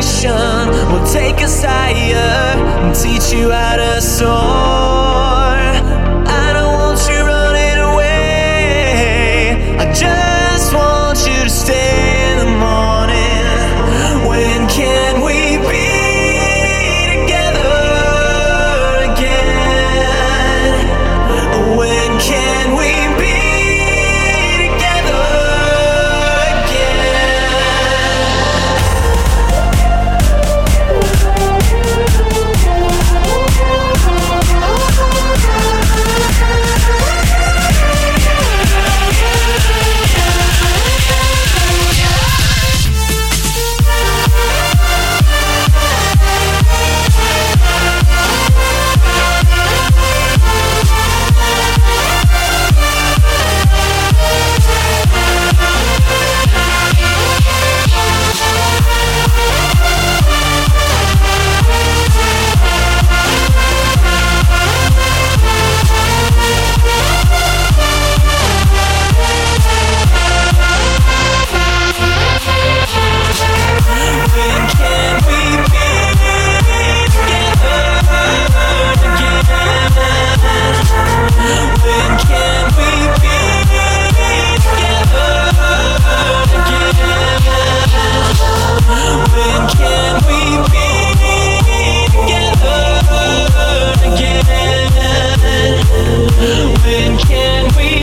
We'll take us higher and teach you how to soar. can we?